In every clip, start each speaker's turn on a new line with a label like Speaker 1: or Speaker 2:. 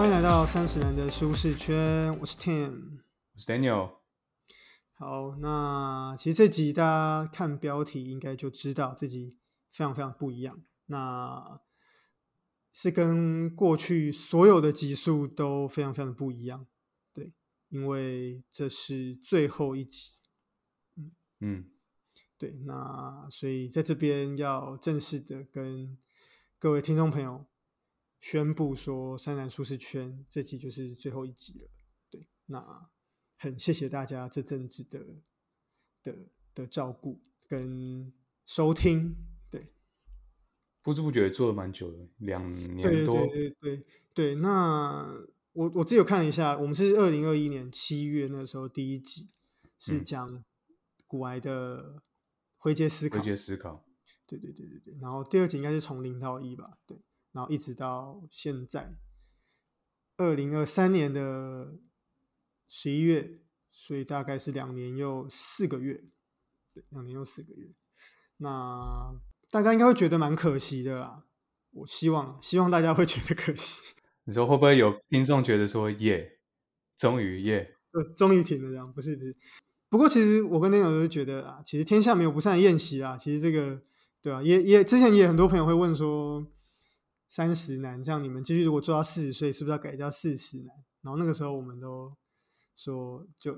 Speaker 1: 欢迎来到三十人的舒适圈，我是 Tim，
Speaker 2: 我是 Daniel。
Speaker 1: 好，那其实这集大家看标题应该就知道，这集非常非常不一样。那是跟过去所有的集数都非常非常的不一样，对，因为这是最后一集。
Speaker 2: 嗯嗯，
Speaker 1: 对，那所以在这边要正式的跟各位听众朋友宣布说，《三南舒适圈》这集就是最后一集了。对，那很谢谢大家这阵子的的的照顾跟收听。对，
Speaker 2: 不知不觉做了蛮久的，两年多。
Speaker 1: 对对对对对，那我我自己有看了一下，我们是二零二一年七月那时候第一集是讲古癌的回阶思考。
Speaker 2: 回阶思考。
Speaker 1: 对对对对对，然后第二集应该是从零到一吧，对。然后一直到现在，二零二三年的十一月，所以大概是两年又四个月，对两年又四个月。那大家应该会觉得蛮可惜的啦。我希望，希望大家会觉得可惜。
Speaker 2: 你说会不会有听众觉得说，耶，终于耶，
Speaker 1: 终于停了这样？不是不是。不过其实我跟内容都是觉得啊，其实天下没有不散的宴席啊。其实这个，对啊，也也之前也很多朋友会问说。三十男，这样你们继续如果做到四十岁，是不是要改叫四十男？然后那个时候我们都说就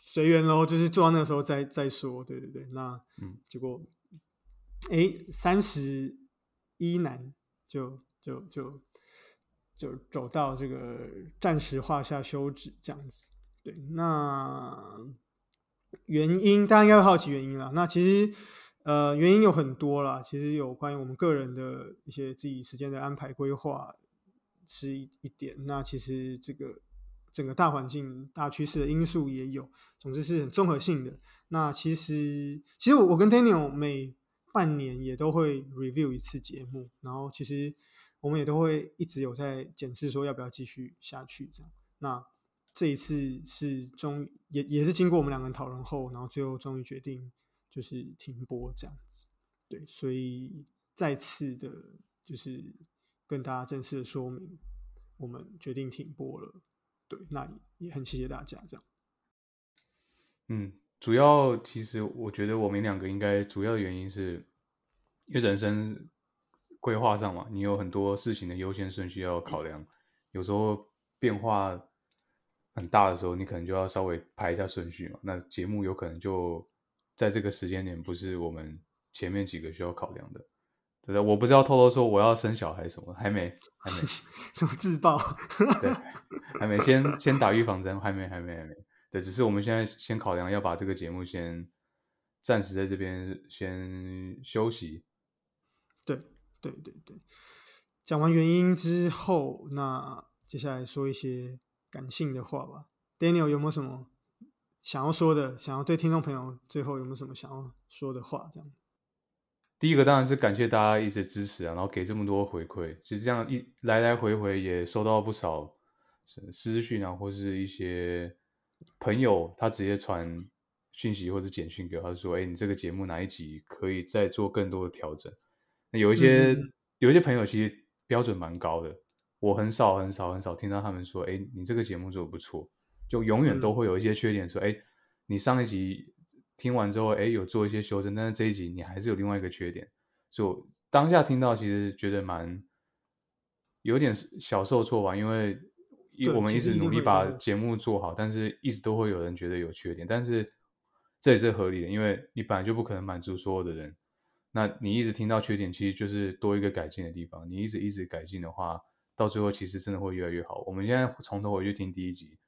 Speaker 1: 随缘喽，就是做到那个时候再再说。对对对，那嗯，结果哎，三十一男就就就就走到这个暂时画下休止这样子。对，那原因大家应该会好奇原因了。那其实。呃，原因有很多啦，其实有关于我们个人的一些自己时间的安排规划是一一点。那其实这个整个大环境、大趋势的因素也有，总之是很综合性的。那其实，其实我我跟 Daniel 每半年也都会 review 一次节目，然后其实我们也都会一直有在检视说要不要继续下去这样。那这一次是终也也是经过我们两个人讨论后，然后最后终于决定。就是停播这样子，对，所以再次的，就是跟大家正式的说明，我们决定停播了。对，那也很谢谢大家这样。
Speaker 2: 嗯，主要其实我觉得我们两个应该主要的原因是，因为人生规划上嘛，你有很多事情的优先顺序要考量，有时候变化很大的时候，你可能就要稍微排一下顺序嘛。那节目有可能就。在这个时间点，不是我们前面几个需要考量的，对的。我不知道偷偷说我要生小孩什么，还没，还没，
Speaker 1: 什么自爆？
Speaker 2: 对，还没，先先打预防针，还没，还没，还没。对，只是我们现在先考量要把这个节目先暂时在这边先休息。
Speaker 1: 对，对，对，对。讲完原因之后，那接下来说一些感性的话吧。Daniel 有没有什么？想要说的，想要对听众朋友最后有没有什么想要说的话？这样，
Speaker 2: 第一个当然是感谢大家一直支持啊，然后给这么多回馈，就这样一来来回回也收到不少私讯啊，或是一些朋友他直接传讯息或者简讯给我，他说：“哎，你这个节目哪一集可以再做更多的调整？”那有一些有一些朋友其实标准蛮高的，我很少很少很少听到他们说：“哎，你这个节目做的不错。”就永远都会有一些缺点，说，哎，你上一集听完之后，哎，有做一些修正，但是这一集你还是有另外一个缺点。就当下听到，其实觉得蛮有点小受挫吧，因为一我们一直努力把节目做好，但是一直都会有人觉得有缺点，但是这也是合理的，因为你本来就不可能满足所有的人。那你一直听到缺点，其实就是多一个改进的地方。你一直一直改进的话，到最后其实真的会越来越好。我们现在从头回去听第一集。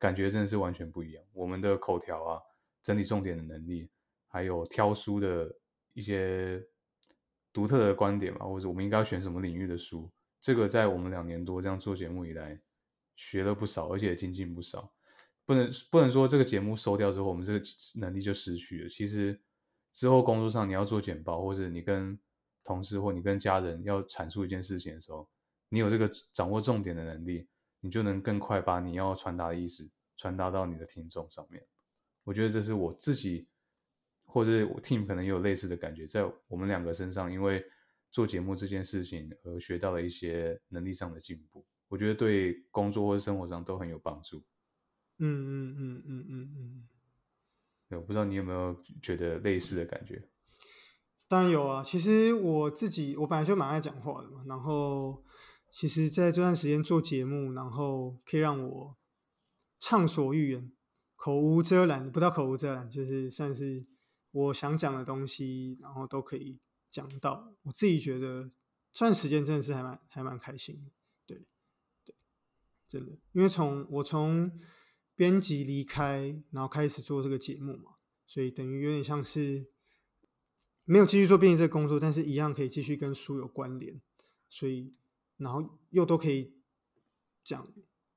Speaker 2: 感觉真的是完全不一样。我们的口条啊，整理重点的能力，还有挑书的一些独特的观点嘛，或者我们应该要选什么领域的书，这个在我们两年多这样做节目以来，学了不少，而且精进不少。不能不能说这个节目收掉之后，我们这个能力就失去了。其实之后工作上你要做简报，或者你跟同事或你跟家人要阐述一件事情的时候，你有这个掌握重点的能力。你就能更快把你要传达的意思传达到你的听众上面。我觉得这是我自己，或者我 team 可能也有类似的感觉，在我们两个身上，因为做节目这件事情而学到了一些能力上的进步。我觉得对工作或者生活上都很有帮助。
Speaker 1: 嗯嗯嗯嗯嗯嗯，
Speaker 2: 对，我不知道你有没有觉得类似的感觉？
Speaker 1: 当然有啊。其实我自己我本来就蛮爱讲话的嘛，然后其实在这段时间做节目，然后可以让我畅所欲言，口无遮拦，不到口无遮拦，就是算是我想讲的东西，然后都可以讲到。我自己觉得这段时间真的是还蛮还蛮开心的，对对，真的，因为从我从编辑离开，然后开始做这个节目嘛，所以等于有点像是没有继续做编辑这个工作，但是一样可以继续跟书有关联，所以然后又都可以讲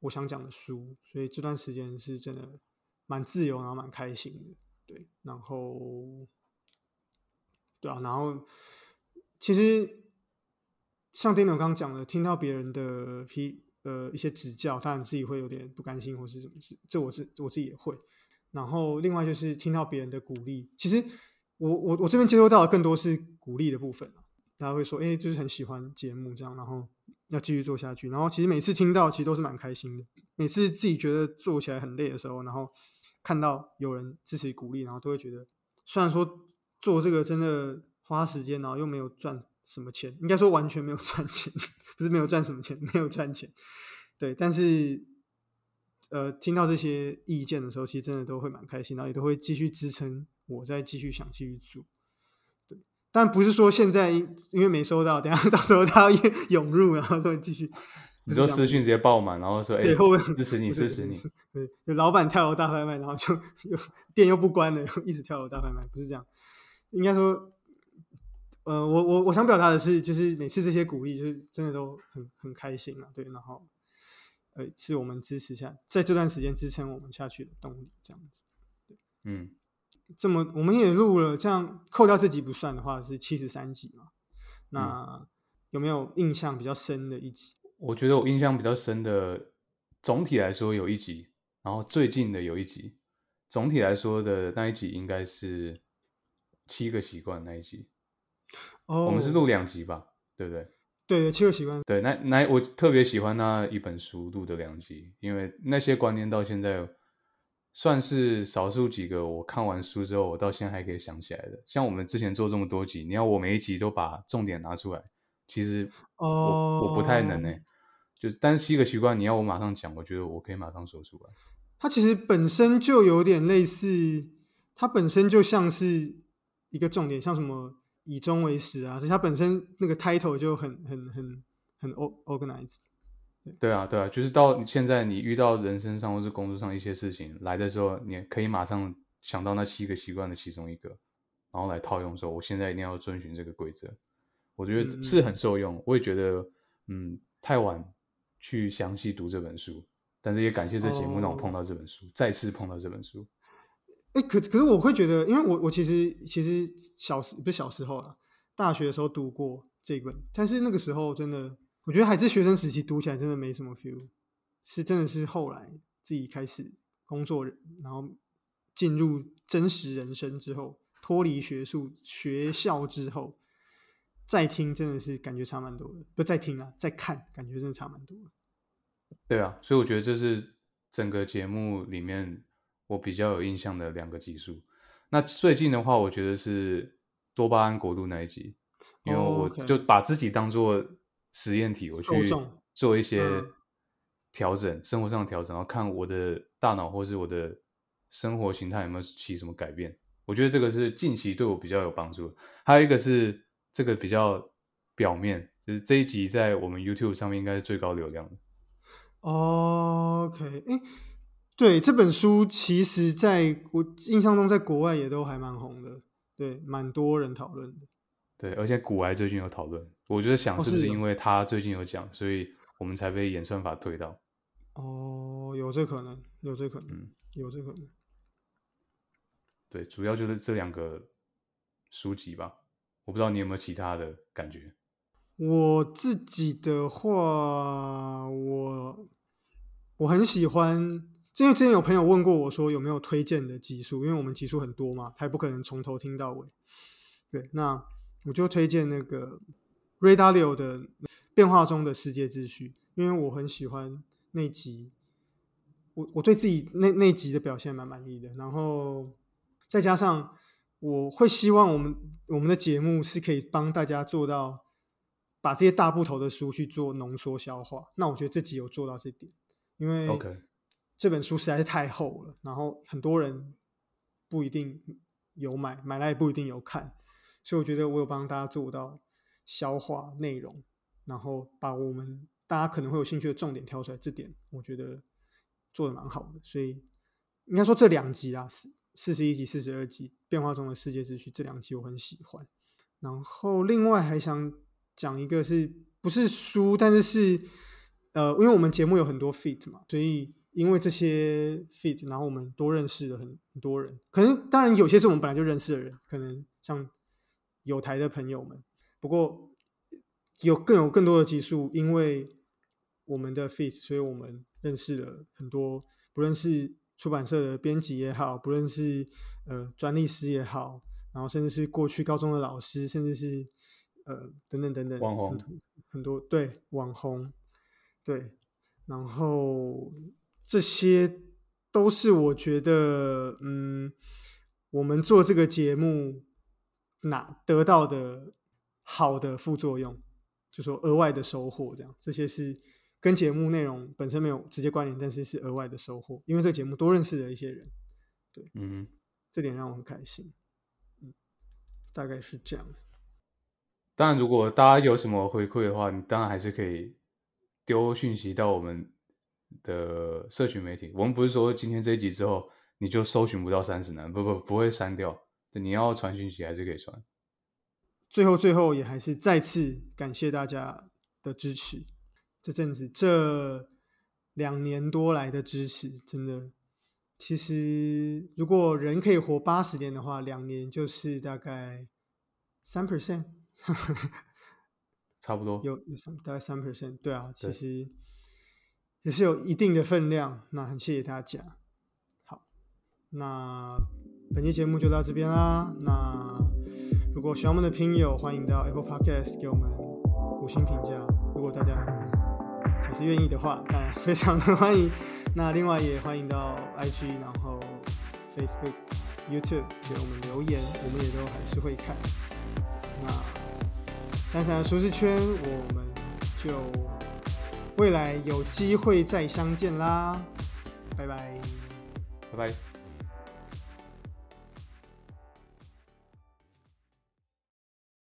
Speaker 1: 我想讲的书，所以这段时间是真的蛮自由，然后蛮开心的，对，然后对啊，然后其实像丁总刚讲的，听到别人的批呃一些指教，当然自己会有点不甘心或是什么事，这我自我自己也会。然后另外就是听到别人的鼓励，其实我我我这边接收到的更多是鼓励的部分大家会说，哎，就是很喜欢节目这样，然后要继续做下去。然后其实每次听到，其实都是蛮开心的。每次自己觉得做起来很累的时候，然后看到有人支持鼓励，然后都会觉得，虽然说做这个真的花时间，然后又没有赚什么钱，应该说完全没有赚钱，不是没有赚什么钱，没有赚钱。对，但是呃，听到这些意见的时候，其实真的都会蛮开心，然后也都会继续支撑我再继续想继续做。对，但不是说现在因因为没收到，等下 到时候他要 涌入，然后说继续。
Speaker 2: 你说私讯直接爆满，然后说哎，支持你，支持你。
Speaker 1: 对，有老板跳楼大拍卖，然后就又店又不关了，又一直跳楼大拍卖，不是这样。应该说，呃，我我我想表达的是，就是每次这些鼓励，就是真的都很很开心啊。对，然后呃，是我们支持下在这段时间支撑我们下去的动力，这样子。
Speaker 2: 嗯，
Speaker 1: 这么我们也录了，这样扣掉这集不算的话是七十三集嘛？那有没有印象比较深的一集？
Speaker 2: 我觉得我印象比较深的，总体来说有一集，然后最近的有一集，总体来说的那一集应该是七个习惯那一集。
Speaker 1: 哦，
Speaker 2: 我们是录两集吧？对不对？
Speaker 1: 对，七个习惯。
Speaker 2: 对，那那我特别喜欢那一本书录的两集，因为那些观念到现在算是少数几个我看完书之后，我到现在还可以想起来的。像我们之前做这么多集，你要我每一集都把重点拿出来，其实我我不太能诶。就单一个习惯，你要我马上讲，我觉得我可以马上说出来。
Speaker 1: 它其实本身就有点类似，它本身就像是一个重点，像什么以终为始啊，所以它本身那个 title 就很很很很 organized。
Speaker 2: 对啊，对啊，就是到现在你遇到人生上或是工作上一些事情来的时候，你可以马上想到那七个习惯的其中一个，然后来套用说，我现在一定要遵循这个规则。我觉得是很受用，我也觉得，嗯，太晚。去详细读这本书，但是也感谢这节目让我碰到这本书，再次碰到这本书。
Speaker 1: 哎，可可是我会觉得，因为我我其实其实小时不是小时候啊，大学的时候读过这本，但是那个时候真的，我觉得还是学生时期读起来真的没什么 feel，是真的是后来自己开始工作，然后进入真实人生之后，脱离学术学校之后。再听真的是感觉差蛮多的，不再听了，再看感觉真的差蛮多的。
Speaker 2: 对啊，所以我觉得这是整个节目里面我比较有印象的两个集数。那最近的话，我觉得是多巴胺国度那一集，因为我就把自己当做实验体，我去做一些调整，生活上的调整，然后看我的大脑或是我的生活形态有没有起什么改变。我觉得这个是近期对我比较有帮助。还有一个是。这个比较表面，就是这一集在我们 YouTube 上面应该是最高流量的。
Speaker 1: OK，哎，对，这本书其实在我印象中，在国外也都还蛮红的，对，蛮多人讨论的。
Speaker 2: 对，而且古埃最近有讨论，我觉得想是不是因为他最近有讲，所以我们才被演算法推到。
Speaker 1: 哦，有这可能，有这可能，有这可能。
Speaker 2: 对，主要就是这两个书籍吧。我不知道你有没有其他的感觉。
Speaker 1: 我自己的话，我我很喜欢，因为之前有朋友问过我说有没有推荐的集数，因为我们集数很多嘛，他也不可能从头听到尾。对，那我就推荐那个 Ray Dalio 的《变化中的世界秩序》，因为我很喜欢那集，我我对自己那那集的表现蛮满意的。然后再加上我会希望我们我们的节目是可以帮大家做到把这些大部头的书去做浓缩消化。那我觉得这集有做到这点，因为
Speaker 2: OK
Speaker 1: 这本书实在是太厚了，然后很多人不一定有买，买来也不一定有看，所以我觉得我有帮大家做到消化内容，然后把我们大家可能会有兴趣的重点挑出来，这点我觉得做的蛮好的。所以应该说这两集啊，四四十一集、四十二集《变化中的世界秩序》这两集我很喜欢。然后另外还想讲一个是不是书，但是是呃，因为我们节目有很多 feat 嘛，所以因为这些 feat，然后我们多认识了很很多人。可能当然有些是我们本来就认识的人，可能像有台的朋友们。不过有更有更多的集数，因为我们的 feat，所以我们认识了很多，不论是出版社的编辑也好，不论是呃专利师也好，然后甚至是过去高中的老师，甚至是呃等等等等
Speaker 2: 网红
Speaker 1: 很很多对网红对，然后这些都是我觉得嗯，我们做这个节目拿得到的好的副作用，就说额外的收获，这样这些是跟节目内容本身没有直接关联，但是是额外的收获，因为这个节目多认识了一些人，
Speaker 2: 对嗯，
Speaker 1: 这点让我很开心。嗯，大概是这样。
Speaker 2: 当然，如果大家有什么回馈的话，你当然还是可以丢讯息到我们的社群媒体。我们不是说今天这一集之后你就搜寻不到三十男，不不不会删掉。你要传讯息还是可以传。
Speaker 1: 最后，最后也还是再次感谢大家的支持。这阵子这两年多来的支持，真的，其实如果人可以活八十年的话，两年就是大概三 percent，
Speaker 2: 差不多
Speaker 1: 有有三大概三 percent。对啊，其
Speaker 2: 对
Speaker 1: 实也是有一定的分量。那很谢谢大家。好，那本期节目就到这边啦。那如果喜欢我们的听友，欢迎到 Apple Podcast 给我们五星评价。如果大家还是愿意的话，当然非常的欢迎。那另外也欢迎到 IG，然后 Facebook、YouTube 给我们留言，我们也都还是会看。那闪闪的舒适圈，我们就未来有机会再相见啦，拜拜。
Speaker 2: 拜拜。